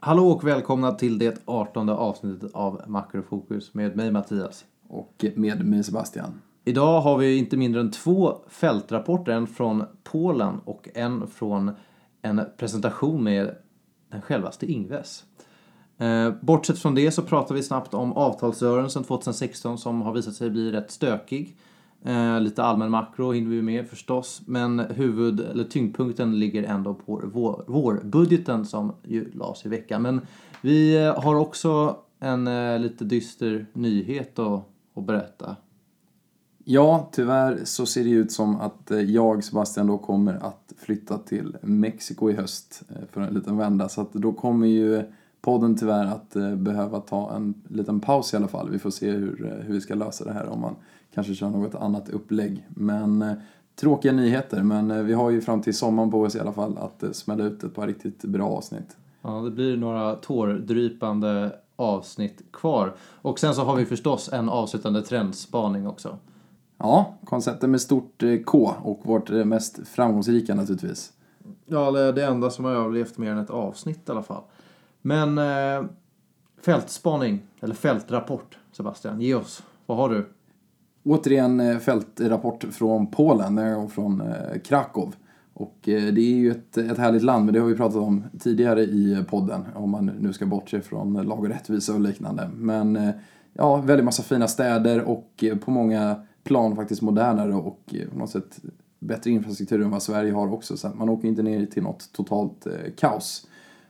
Hallå och välkomna till det 18 avsnittet av Makrofokus med mig Mattias. Och med mig Sebastian. Idag har vi inte mindre än två fältrapporter, en från Polen och en från en presentation med den självaste Ingves. Eh, bortsett från det så pratar vi snabbt om avtalsrörelsen 2016 som har visat sig bli rätt stökig. Eh, lite allmän makro hinner vi med förstås, men huvud, eller tyngdpunkten ligger ändå på vår, vårbudgeten som ju lades i veckan. Men vi eh, har också en eh, lite dyster nyhet att, att berätta. Ja, tyvärr så ser det ut som att eh, jag, Sebastian, då kommer att flytta till Mexiko i höst eh, för en liten vända. Så att då kommer ju podden tyvärr att behöva ta en liten paus i alla fall. Vi får se hur, hur vi ska lösa det här, om man kanske kör något annat upplägg. Men tråkiga nyheter, men vi har ju fram till sommaren på oss i alla fall att smälla ut ett par riktigt bra avsnitt. Ja, det blir några tårdrypande avsnitt kvar. Och sen så har vi förstås en avslutande trendspaning också. Ja, konceptet med stort eh, K och vårt eh, mest framgångsrika naturligtvis. Ja, det är det enda som har överlevt mer än ett avsnitt i alla fall. Men eh, fältspaning, eller fältrapport, Sebastian, ge oss. Vad har du? Återigen eh, fältrapport från Polen, eh, och från eh, Krakow. Och det är ju ett, ett härligt land, men det har vi pratat om tidigare i podden, om man nu ska bortse från lag och rättvisa och liknande. Men ja, väldigt massa fina städer och på många plan faktiskt modernare och på något sätt bättre infrastruktur än vad Sverige har också. Så man åker inte ner till något totalt eh, kaos.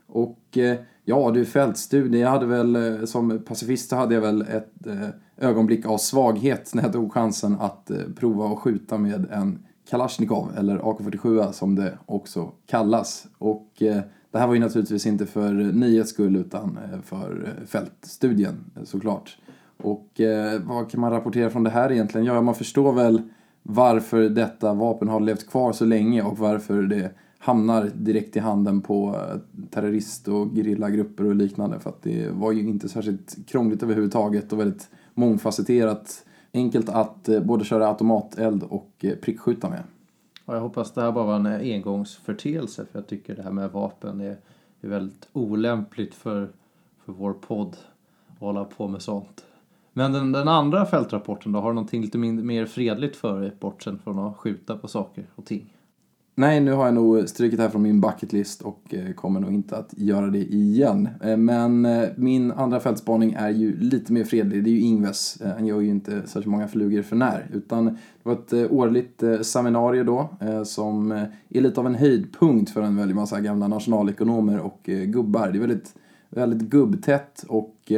Och eh, ja, du fältstudie. Jag hade väl eh, som pacifist så hade jag väl ett eh, ögonblick av svaghet när jag tog chansen att prova att skjuta med en Kalashnikov eller AK47 som det också kallas. Och det här var ju naturligtvis inte för nöjets skull utan för fältstudien såklart. Och vad kan man rapportera från det här egentligen? Ja, man förstår väl varför detta vapen har levt kvar så länge och varför det hamnar direkt i handen på eh, terrorist och gerillagrupper och liknande. För att det var ju inte särskilt krångligt överhuvudtaget och väldigt mångfacetterat. Enkelt att eh, både köra automateld och eh, prickskjuta med. Och jag hoppas det här bara var en engångsförteelse för jag tycker det här med vapen är, är väldigt olämpligt för, för vår podd att hålla på med sånt. Men den, den andra fältrapporten då, har du någonting lite mer fredligt för dig bortsett från att skjuta på saker och ting? Nej, nu har jag nog strykit här från min bucketlist och eh, kommer nog inte att göra det igen. Eh, men eh, min andra fältspaning är ju lite mer fredlig. Det är ju Ingves. Han gör ju inte särskilt många flugor för när. Utan det var ett årligt seminarium då som är lite av en höjdpunkt för en väldig massa gamla nationalekonomer och gubbar. Det är väldigt, väldigt gubbtätt och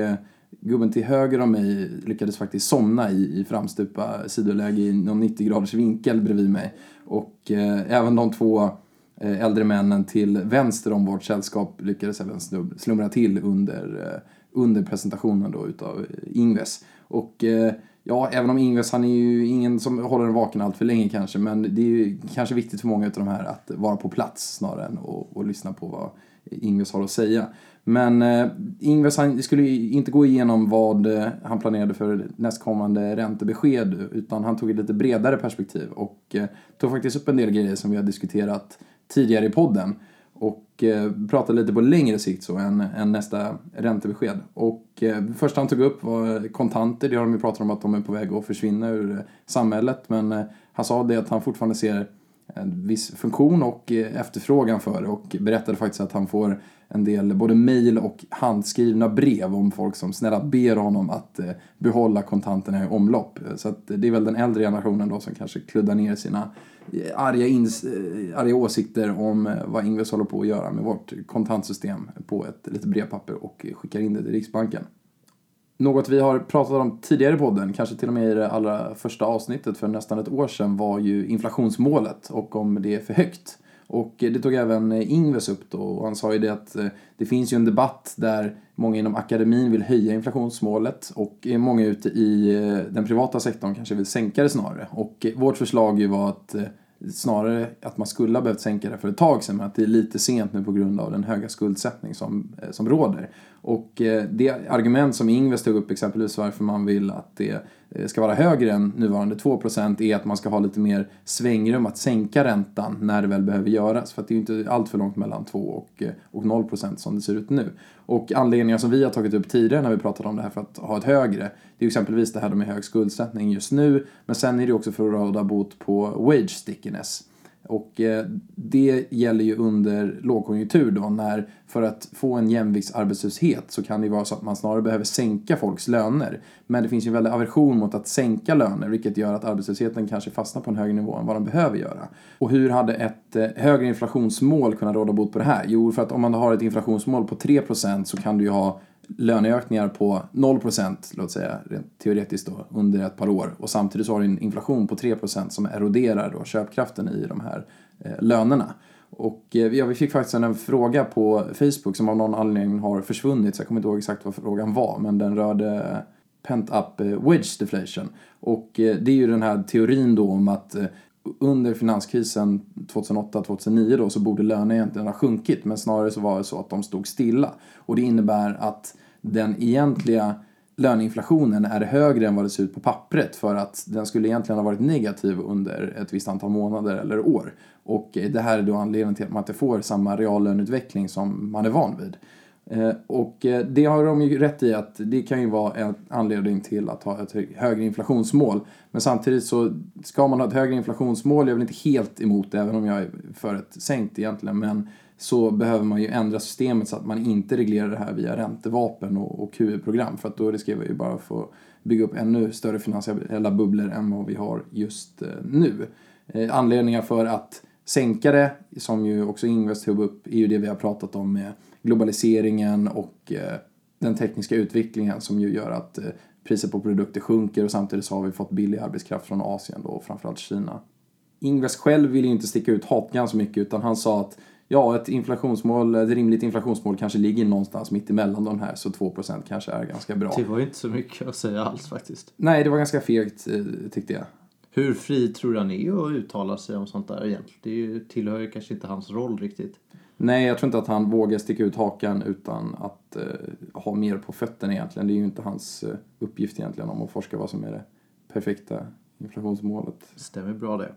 gubben till höger om mig lyckades faktiskt somna i, i framstupa sidoläge i någon 90 graders vinkel bredvid mig. Och eh, även de två eh, äldre männen till vänster om vårt sällskap lyckades även slumra till under, eh, under presentationen då utav eh, Ingves. Och eh, ja, även om Ingves, han är ju ingen som håller en vaken allt för länge kanske, men det är ju kanske viktigt för många av de här att vara på plats snarare än att lyssna på vad Ingves har att säga. Men eh, Ingves han skulle inte gå igenom vad eh, han planerade för nästkommande räntebesked utan han tog ett lite bredare perspektiv och eh, tog faktiskt upp en del grejer som vi har diskuterat tidigare i podden och eh, pratade lite på längre sikt så än, än nästa räntebesked. Och eh, det första han tog upp var kontanter, det har de ju pratat om att de är på väg att försvinna ur eh, samhället men eh, han sa det att han fortfarande ser en viss funktion och eh, efterfrågan för det och berättade faktiskt att han får en del både mejl och handskrivna brev om folk som snälla ber honom att eh, behålla kontanterna i omlopp. Så att det är väl den äldre generationen då som kanske kluddar ner sina eh, arga, ins, arga åsikter om vad Ingves håller på att göra med vårt kontantsystem på ett litet brevpapper och skickar in det till Riksbanken. Något vi har pratat om tidigare i podden, kanske till och med i det allra första avsnittet för nästan ett år sedan, var ju inflationsmålet och om det är för högt. Och eh, det tog även eh, Ingves upp då och han sa ju det att eh, det finns ju en debatt där många inom akademin vill höja inflationsmålet och många ute i den privata sektorn kanske vill sänka det snarare. Och vårt förslag ju var att snarare att man skulle ha behövt sänka det för ett tag sedan men att det är lite sent nu på grund av den höga skuldsättning som, som råder. Och eh, det argument som Ingves tog upp exempelvis varför man vill att det eh, ska vara högre än nuvarande 2% är att man ska ha lite mer svängrum att sänka räntan när det väl behöver göras. För att det är ju inte allt för långt mellan 2 och, eh, och 0% som det ser ut nu. Och anledningar som vi har tagit upp tidigare när vi pratat om det här för att ha ett högre, det är ju exempelvis det här med hög skuldsättning just nu, men sen är det också för att råda bot på wage stickiness. Och eh, det gäller ju under lågkonjunktur då, när för att få en jämviktsarbetslöshet så kan det ju vara så att man snarare behöver sänka folks löner. Men det finns ju en väldig aversion mot att sänka löner, vilket gör att arbetslösheten kanske fastnar på en högre nivå än vad den behöver göra. Och hur hade ett eh, högre inflationsmål kunnat råda bot på det här? Jo, för att om man har ett inflationsmål på 3% så kan du ju ha löneökningar på 0% låt säga, rent teoretiskt då, under ett par år och samtidigt så har du en inflation på 3% som eroderar då köpkraften i de här eh, lönerna. Och eh, ja, vi fick faktiskt en fråga på Facebook som av någon anledning har försvunnit så jag kommer inte ihåg exakt vad frågan var men den rörde pent up eh, wage deflation. Och eh, det är ju den här teorin då om att eh, under finanskrisen 2008-2009 då så borde lönerna egentligen ha sjunkit men snarare så var det så att de stod stilla. Och det innebär att den egentliga löneinflationen är högre än vad det ser ut på pappret för att den skulle egentligen ha varit negativ under ett visst antal månader eller år. Och det här är då anledningen till att man inte får samma reallöneutveckling som man är van vid. Eh, och eh, det har de ju rätt i att det kan ju vara en anledning till att ha ett högre inflationsmål. Men samtidigt så ska man ha ett högre inflationsmål, jag är väl inte helt emot det även om jag är för ett sänkt egentligen, men så behöver man ju ändra systemet så att man inte reglerar det här via räntevapen och, och QE-program för att då riskerar vi ju bara att få bygga upp ännu större finansiella bubblor än vad vi har just eh, nu. Anledningar för att sänka det, som ju också Invest tog upp, är ju det vi har pratat om med globaliseringen och eh, den tekniska utvecklingen som ju gör att eh, priser på produkter sjunker och samtidigt så har vi fått billig arbetskraft från Asien då, och framförallt Kina. Ingves själv vill ju inte sticka ut hakan så mycket utan han sa att ja, ett inflationsmål, ett rimligt inflationsmål kanske ligger någonstans mitt emellan de här så 2% kanske är ganska bra. Det var ju inte så mycket att säga alls faktiskt. Nej, det var ganska fegt eh, tyckte jag. Hur fri tror du han är att uttala sig om sånt där egentligen? Det tillhör ju kanske inte hans roll riktigt. Nej, jag tror inte att han vågar sticka ut hakan utan att eh, ha mer på fötterna egentligen. Det är ju inte hans eh, uppgift egentligen om att forska vad som är det perfekta inflationsmålet. Stämmer bra det.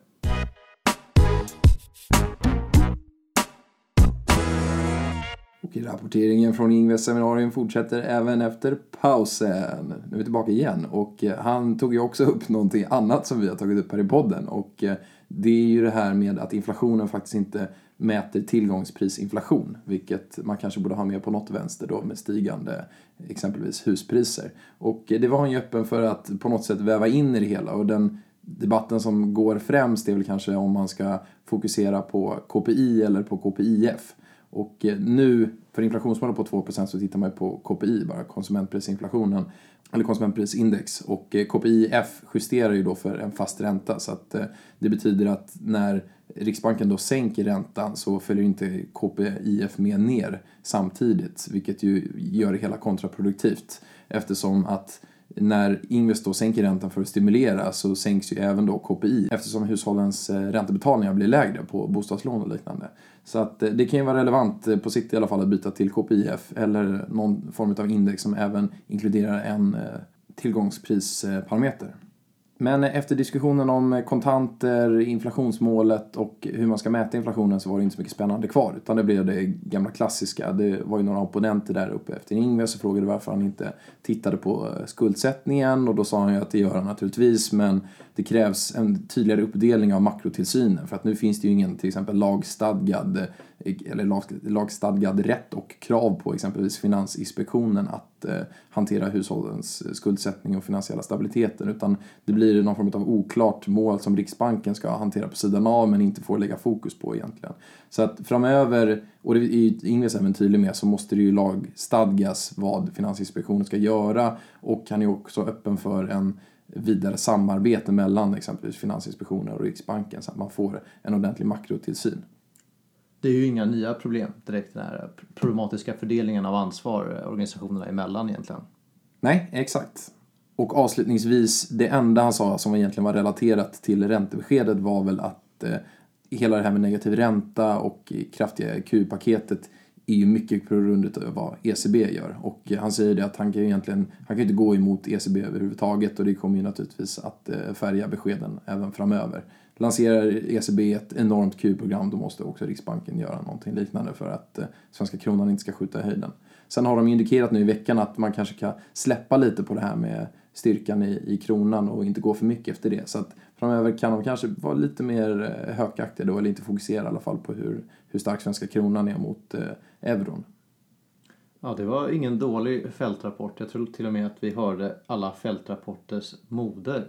Och rapporteringen från Ingves seminarium fortsätter även efter pausen. Nu är vi tillbaka igen och eh, han tog ju också upp någonting annat som vi har tagit upp här i podden och eh, det är ju det här med att inflationen faktiskt inte mäter tillgångsprisinflation, vilket man kanske borde ha med på något vänster då med stigande exempelvis huspriser. Och eh, det var han ju öppen för att på något sätt väva in i det hela och den debatten som går främst är väl kanske om man ska fokusera på KPI eller på KPIF. Och eh, nu, för inflationsmålet på 2% så tittar man ju på KPI, bara konsumentprisinflationen, eller konsumentprisindex. Och eh, KPIF justerar ju då för en fast ränta så att eh, det betyder att när Riksbanken då sänker räntan så följer inte KPIF med ner samtidigt, vilket ju gör det hela kontraproduktivt eftersom att när Ingves då sänker räntan för att stimulera så sänks ju även då KPI eftersom hushållens räntebetalningar blir lägre på bostadslån och liknande. Så att eh, det kan ju vara relevant eh, på sikt i alla fall att byta till KPIF eller någon form av index som även inkluderar en eh, tillgångsprisparameter. Men efter diskussionen om kontanter, inflationsmålet och hur man ska mäta inflationen så var det inte så mycket spännande kvar. Utan det blev det gamla klassiska. Det var ju några opponenter där uppe efter Ingves och frågade varför han inte tittade på eh, skuldsättningen. Och då sa han ju att det gör han naturligtvis men det krävs en tydligare uppdelning av makrotillsynen. För att nu finns det ju ingen till exempel lagstadgad eh, eller lag, lagstadgad rätt och krav på exempelvis Finansinspektionen att eh, hantera hushållens skuldsättning och finansiella stabiliteten utan det blir någon form av oklart mål som Riksbanken ska hantera på sidan av men inte får lägga fokus på egentligen. Så att framöver, och det är Ingves även tydlig med, så måste det ju lagstadgas vad Finansinspektionen ska göra och han är också öppen för en vidare samarbete mellan exempelvis Finansinspektionen och Riksbanken så att man får en ordentlig makrotillsyn det är ju inga nya problem direkt, den här problematiska fördelningen av ansvar organisationerna emellan egentligen. Nej, exakt. Och avslutningsvis, det enda han sa som egentligen var relaterat till räntebeskedet var väl att eh, hela det här med negativ ränta och kraftiga Q-paketet är ju mycket på grund av vad ECB gör. Och han säger det att han kan ju egentligen, han kan inte gå emot ECB överhuvudtaget och det kommer ju naturligtvis att eh, färga beskeden även framöver. Lanserar ECB ett enormt Q-program då måste också Riksbanken göra någonting liknande för att eh, svenska kronan inte ska skjuta i höjden. Sen har de indikerat nu i veckan att man kanske kan släppa lite på det här med styrkan i, i kronan och inte gå för mycket efter det. Så att framöver kan de kanske vara lite mer eh, hökaktiga då, eller inte fokusera i alla fall på hur, hur stark svenska kronan är mot eh, euron. Ja, det var ingen dålig fältrapport. Jag tror till och med att vi hörde alla fältrapporters moder.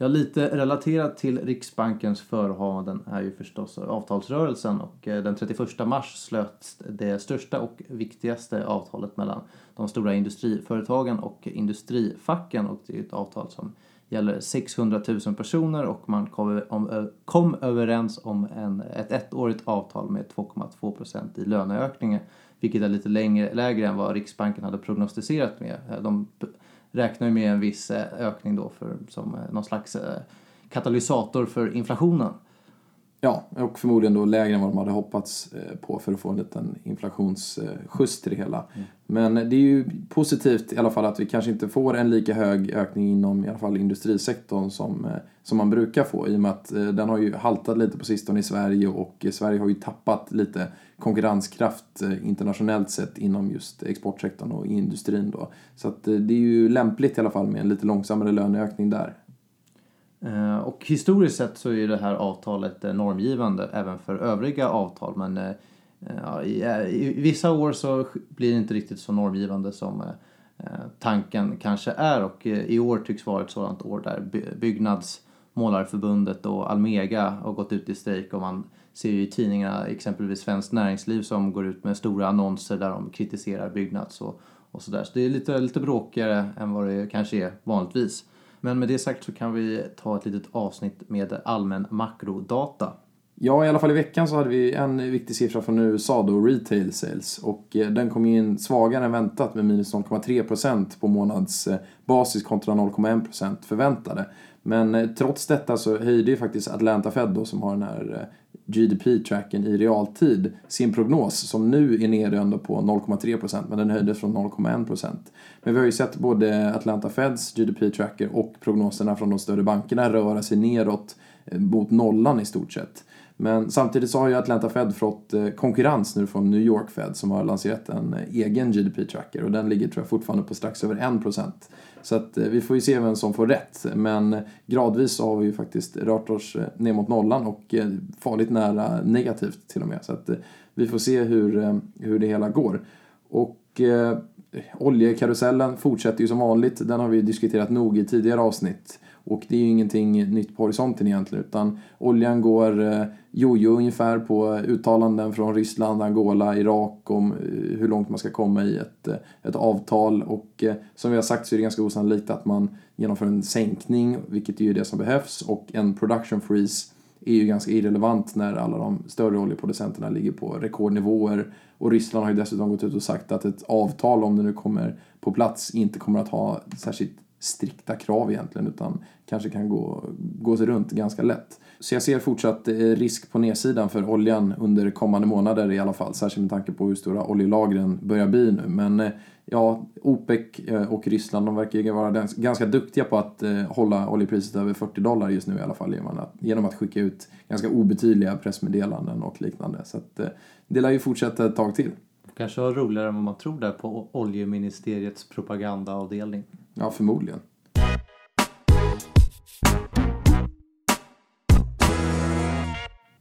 Ja, lite relaterat till Riksbankens förehavanden är ju förstås avtalsrörelsen och eh, den 31 mars slöts det största och viktigaste avtalet mellan de stora industriföretagen och industrifacken och det är ett avtal som gäller 600 000 personer och man kom, kom överens om en, ett ettårigt avtal med 2,2 procent i löneökningar vilket är lite längre, lägre än vad Riksbanken hade prognostiserat med. De räknar ju med en viss eh, ökning då för, som eh, någon slags eh, katalysator för inflationen. Ja, och förmodligen då lägre än vad de hade hoppats på för att få en liten inflationsskjuts till det hela. Mm. Men det är ju positivt i alla fall att vi kanske inte får en lika hög ökning inom i alla fall industrisektorn som, som man brukar få i och med att den har ju haltat lite på sistone i Sverige och Sverige har ju tappat lite konkurrenskraft internationellt sett inom just exportsektorn och industrin då. Så att det är ju lämpligt i alla fall med en lite långsammare löneökning där. Eh, och historiskt sett så är det här avtalet eh, normgivande även för övriga avtal men eh, ja, i, i, vissa år så blir det inte riktigt så normgivande som tanken kanske är och i år tycks vara ett sådant år där Byggnads Målarförbundet och Almega har gått ut i strejk och man ser ju i tidningarna exempelvis Svenskt Näringsliv som går ut med stora annonser där de kritiserar Byggnads och, och sådär. Så det är lite, lite bråkigare än vad det kanske är vanligtvis. Men med det sagt så kan vi ta ett litet avsnitt med allmän makrodata. Ja, i alla fall i veckan så hade vi en viktig siffra från USA då, retail sales. Och eh, den kom in svagare än väntat med minus 0,3% på månadsbasis eh, kontra 0,1% förväntade. Men eh, trots detta så höjde ju faktiskt Atlanta Fed då, som har den här GDP-tracken i realtid sin prognos som nu är nere ändå på 0,3% men den höjdes från 0,1%. Men vi har ju sett både Atlanta Feds GDP-tracker och prognoserna från de större bankerna röra sig neråt eh, mot nollan i stort sett. Men samtidigt så har ju Atlanta Fed fått eh, konkurrens nu från New York Fed som har lanserat en eh, egen GDP-tracker och den ligger tror jag fortfarande på strax över 1%. Så att eh, vi får ju se vem som får rätt. Men gradvis så har vi ju faktiskt rört oss eh, ner mot nollan och eh, farligt nära negativt till och med. Så att vi får se hur, hur det hela går. Och oljekarusellen fortsätter ju som vanligt. Den har vi diskuterat nog i tidigare avsnitt. Och det är ju ingenting nytt på horisonten egentligen utan oljan går eh, jojo ungefär på uttalanden från Ryssland, Angola, Irak om eh, hur långt man ska komma i ett, eh, ett avtal och som vi har sagt så är det ganska osannolikt att man genomför en sänkning, vilket är ju det som behövs, och en production freeze är ju ganska irrelevant när alla de större oljeproducenterna ligger på rekordnivåer. Och Ryssland har ju dessutom gått ut och sagt att ett avtal, om det nu kommer på plats, inte kommer att ha särskilt strikta krav egentligen utan kanske kan gå, gå sig runt ganska lätt. Så jag ser fortsatt eh, risk på nedsidan för oljan under kommande månader i alla fall, särskilt med tanke på hur stora oljelagren börjar bli nu. Men eh, ja, OPEC eh, och Ryssland de verkar ju vara ganska duktiga på att hålla oljepriset över 40 dollar just nu i alla fall genom att skicka ut ganska obetydliga pressmeddelanden och liknande. Så att det lär ju fortsätta ett tag till. Kanske var roligare än vad man tror där på oljeministeriets propagandaavdelning. Ja, förmodligen.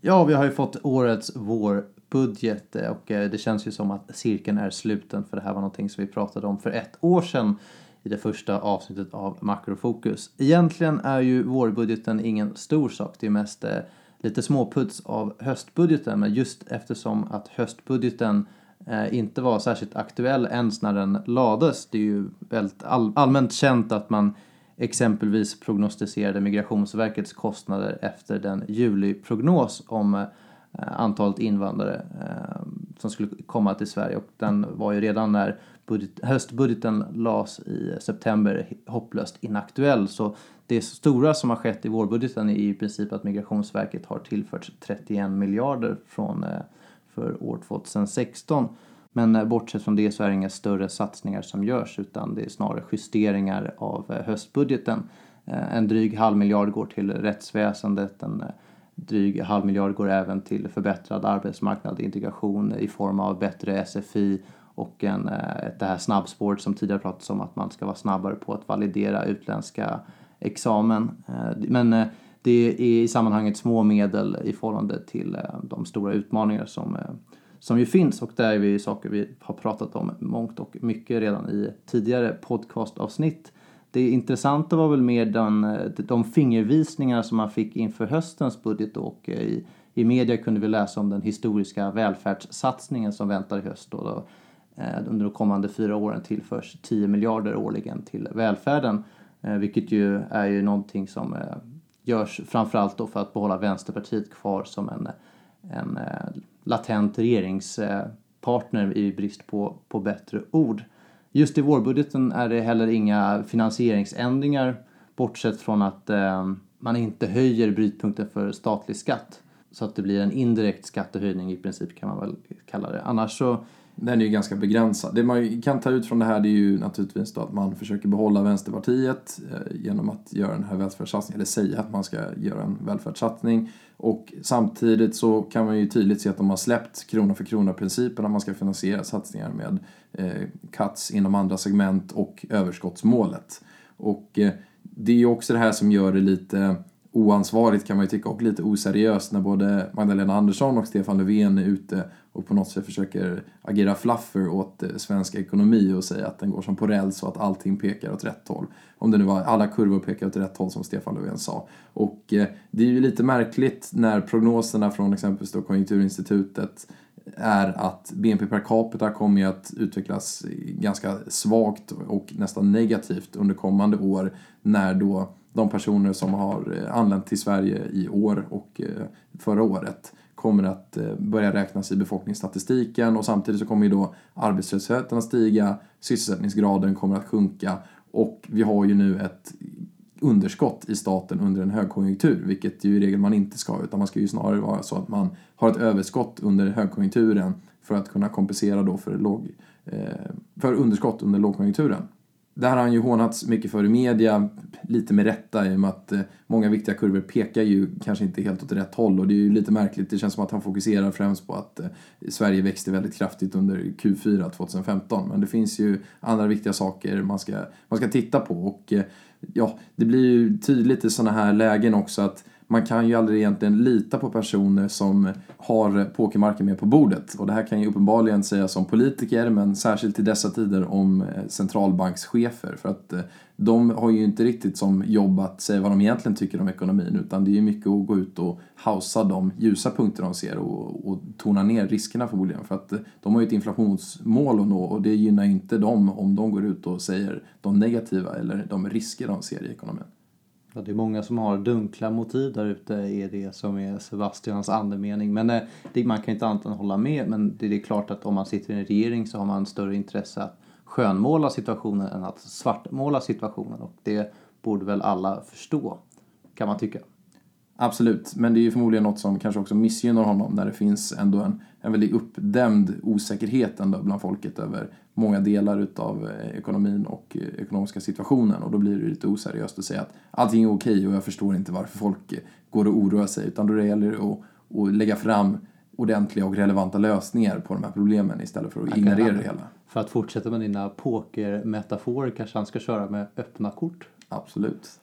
Ja, vi har ju fått årets vårbudget eh, och eh, det känns ju som att cirkeln är sluten för det här var någonting som vi pratade om för ett år sedan i det första avsnittet av Makrofokus. Egentligen är ju vårbudgeten ingen stor sak, det är mest eh, lite småputs av höstbudgeten men just eftersom att höstbudgeten Eh, inte var särskilt aktuell ens när den lades. Det är ju väldigt all allmänt känt att man exempelvis prognostiserade Migrationsverkets kostnader efter den juliprognos om eh, antalet invandrare eh, som skulle komma till Sverige och den var ju redan när budget, höstbudgeten lades i september hopplöst inaktuell så det stora som har skett i vårbudgeten är i princip att Migrationsverket har tillförts 31 miljarder från eh, för år 2016 Men eh, bortsett från det så är det inga större satsningar som görs utan det är snarare justeringar av eh, höstbudgeten. Eh, en dryg halv miljard går till rättsväsendet, en dryg halv miljard går även till förbättrad arbetsmarknad, integration i form av bättre SFI och en, det här snabbspåret som tidigare pratats om att man ska vara snabbare på att validera utländska examen. Men det är i sammanhanget små medel i förhållande till eh, de stora utmaningar som eh, som ju finns och det är ju saker vi har pratat om mångt och mycket redan i tidigare podcastavsnitt. Det intressanta var väl mer den, eh, de fingervisningar som man fick inför höstens budget och i, i media kunde vi läsa om den historiska välfärdssatsningen som väntar i höst. Då, då under de kommande fyra åren tillförs 10 miljarder årligen till välfärden, vilket ju är ju någonting som görs framförallt då för att behålla Vänsterpartiet kvar som en, en eh, latent regeringspartner i brist på, på bättre ord. Just i vårbudgeten är det heller inga finansieringsändringar bortsett från att eh, man inte höjer brytpunkten för statlig skatt. Så att det blir en indirekt skattehöjning i princip kan man väl kalla det. Annars så den är ju ganska begränsad. Det man kan ta ut från det här det är ju naturligtvis då att man försöker behålla Vänsterpartiet eh, genom att göra den här välfärdssatsningen, eller säga att man ska göra en välfärdssatsning. Och samtidigt så kan man ju tydligt se att de har släppt krona för krona-principen att man ska finansiera satsningar med eh, cuts inom andra segment och överskottsmålet. Och eh, det är ju också det här som gör det lite oansvarigt kan man ju tycka och lite oseriöst när både Magdalena Andersson och Stefan Löfven är ute och på något sätt försöker agera fluffer åt eh, svensk ekonomi och säga att den går som på räls och att allting pekar åt rätt håll. Om det nu var alla kurvor pekar åt rätt håll som Stefan Löfven sa. Och eh, det är ju lite märkligt när prognoserna från exempelvis då Konjunkturinstitutet är att BNP per capita kommer att utvecklas ganska svagt och nästan negativt under kommande år när då de personer som har eh, anlänt till Sverige i år och eh, förra året kommer att eh, börja räknas i befolkningsstatistiken och samtidigt så kommer ju då arbetslösheten att stiga, sysselsättningsgraden kommer att sjunka och vi har ju nu ett underskott i staten under en högkonjunktur, vilket ju i regel man inte ska, utan man ska ju snarare vara så att man har ett överskott under högkonjunkturen för att kunna kompensera då för, låg, för underskott under lågkonjunkturen. Det här har han ju hånats mycket för i media, lite med rätta i och med att eh, många viktiga kurvor pekar ju kanske inte helt åt rätt håll. Och det är ju lite märkligt. Det känns som att han fokuserar främst på att eh, Sverige växte väldigt kraftigt under Q4 2015 men det finns ju andra viktiga saker man ska, man ska titta på. Och eh, ja, det blir ju tydligt i sådana här lägen också att man kan ju aldrig egentligen lita på personer som har pokermarken med på bordet. Och det här kan ju uppenbarligen sägas som politiker, men särskilt i dessa tider om eh, centralbankschefer. För att eh, de har ju inte riktigt som jobb att säga vad de egentligen tycker om ekonomin, utan det är ju mycket att gå ut och hausa de ljusa punkter de ser och, och tona ner riskerna förmodligen. För att eh, de har ju ett inflationsmål att nå och det gynnar ju inte dem om de går ut och säger de negativa eller de risker de ser i ekonomin. Ja, det är många som har dunkla motiv där ute är det som är Sebastians andemening. Men eh, det, man kan inte annat än hålla med. Men det, är klart att om man sitter i en regering så har man större intresse att skönmåla situationen än att svartmåla situationen. Och det borde väl alla förstå, kan man tycka. Absolut, men det är ju förmodligen något som kanske också missgynnar honom när det finns ändå en, en väldigt uppdämd osäkerhet ändå bland folket över många delar utav eh, ekonomin och eh, ekonomiska situationen och då blir det lite oseriöst att säga att allting är okej och jag förstår inte varför folk eh, går och oroar sig utan då gäller det att, att lägga fram ordentliga och relevanta lösningar på de här problemen istället för att ignorera det hela. För att fortsätta med dina pokermetaforer kanske han ska köra med öppna kort? Absolut.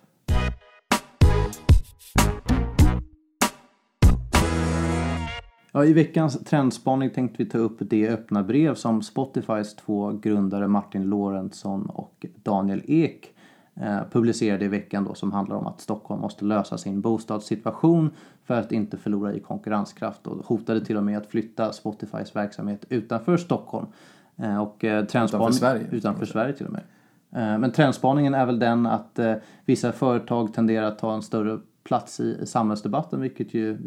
Ja, I veckans trendspaning tänkte vi ta upp det öppna brev som Spotifys två grundare Martin Lorentzon och Daniel Ek eh, publicerade i veckan då som handlar om att Stockholm måste lösa sin bostadssituation för att inte förlora i konkurrenskraft och hotade till och med att flytta Spotifys verksamhet utanför Stockholm. Eh, och, eh, utanför Sverige? Utanför Sverige till och med. Men trendspaningen är väl den att vissa företag tenderar att ta en större plats i samhällsdebatten vilket ju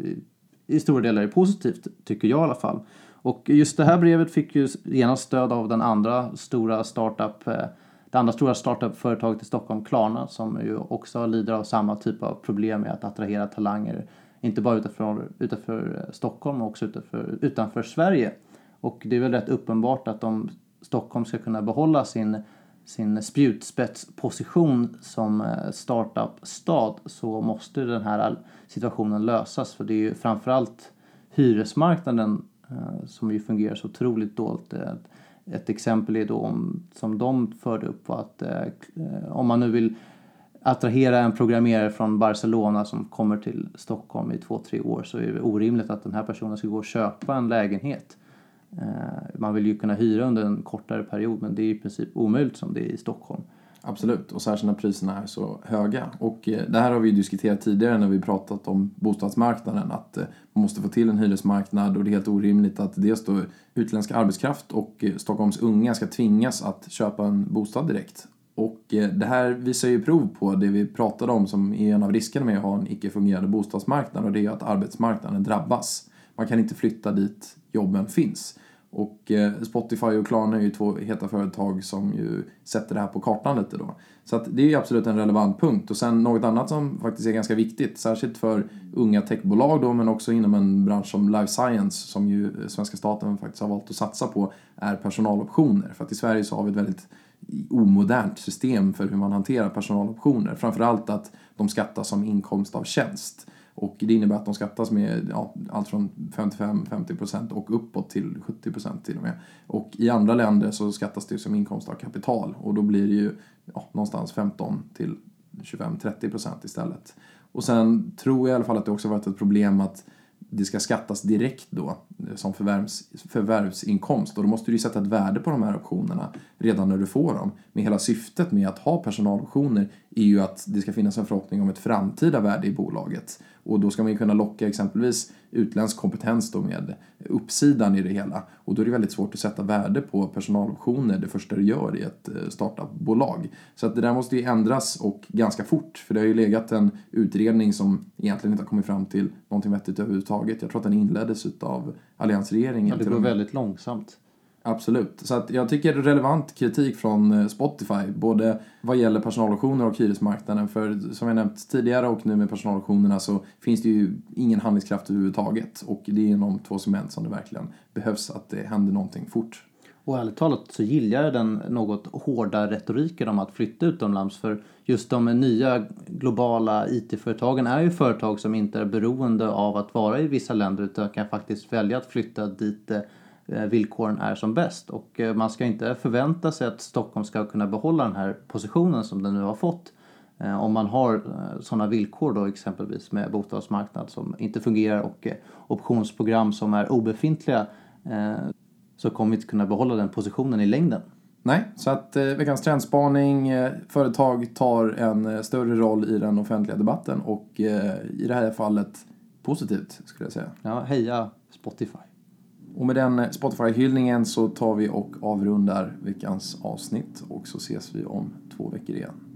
i stora delar är positivt, tycker jag i alla fall. Och just det här brevet fick ju genast stöd av den andra stora startup eh, det andra stora startup-företaget i Stockholm, Klarna, som ju också lider av samma typ av problem med att attrahera talanger, inte bara utanför, utanför eh, Stockholm, också utanför, utanför Sverige. Och det är väl rätt uppenbart att om Stockholm ska kunna behålla sin, sin spjutspetsposition som eh, startup-stad så måste den här situationen lösas. För det är ju framförallt hyresmarknaden eh, som ju fungerar så otroligt dåligt. Eh, ett exempel är då om, som de förde upp var att om man nu vill attrahera en programmerare från Barcelona som kommer till Stockholm i två, tre år så är det orimligt att den här personen ska gå och köpa en lägenhet. Eh, man vill ju kunna hyra under en kortare period men det är i princip omöjligt som det är i Stockholm. Absolut, och särskilt när priserna är så höga. Och eh, det här har vi diskuterat tidigare när vi pratat om bostadsmarknaden att eh, man måste få till en hyresmarknad och det är helt orimligt att dels då utländsk arbetskraft och Stockholms unga ska tvingas att köpa en bostad direkt. Och det här visar ju prov på det vi pratade om som är en av riskerna med att ha en icke fungerande bostadsmarknad och det är att arbetsmarknaden drabbas. Man kan inte flytta dit jobben finns. Och eh, Spotify och Klarna är ju två heta företag som ju sätter det här på kartan lite då. Så att det är ju absolut en relevant punkt. Och sen något annat som faktiskt är ganska viktigt, särskilt för unga techbolag då, men också inom en bransch som life science som ju eh, svenska staten faktiskt har valt att satsa på, är personaloptioner. För att i Sverige så har vi ett väldigt omodernt system för hur man hanterar personaloptioner. Framförallt att de skattas som inkomst av tjänst. Och det innebär att de skattas med ja, allt från 55-50% och uppåt till 70% till och med. Och i andra länder så skattas det som inkomst av kapital och då blir det ju ja, någonstans 15 till 25-30% istället. Och sen tror jag i alla fall att det också varit ett problem att det ska skattas direkt då eh, som förvärvs, förvärvsinkomst och då måste du sätta ett värde på de här optionerna redan när du får dem. Men hela syftet med att ha personaloptioner är ju att det ska finnas en förhoppning om ett framtida värde i bolaget. Och då ska man ju kunna locka exempelvis utländsk kompetens då med uppsidan i det hela. Och då är det väldigt svårt att sätta värde på personaloptioner det första du gör i ett eh, startupbolag. Så att det där måste ju ändras och ganska fort. För det har ju legat en utredning som egentligen inte har kommit fram till någonting vettigt överhuvudtaget. Jag tror att den inleddes av alliansregeringen. Ja, det går väldigt långsamt. Absolut. Så att jag tycker relevant kritik från eh, Spotify, både vad gäller personaloptioner och hyresmarknaden. För som jag nämnt tidigare och nu med personaloptionerna så finns det ju ingen handlingskraft överhuvudtaget. Och det är inom två segment som det verkligen behövs att det händer någonting fort. Och ärligt talat så gillar jag den något hårda retoriken om att flytta utomlands. För just de nya globala IT-företagen är ju företag som inte är beroende av att vara i vissa länder utan kan faktiskt välja att flytta dit eh, villkoren är som bäst. Och eh, man ska inte förvänta sig att Stockholm ska kunna behålla den här positionen som den nu har fått. Eh, om man har sådana villkor då exempelvis med bostadsmarknad som inte fungerar och optionsprogram som är obefintliga så kommer vi inte kunna behålla den positionen i längden. Nej, så att eh, veckans trendspaning, eh, företag tar en större roll i den offentliga debatten och eh, i det här fallet positivt skulle jag säga. Ja, heja Spotify. Och med den Spotify-hyllningen så tar vi och avrundar veckans avsnitt och så ses vi om två veckor igen.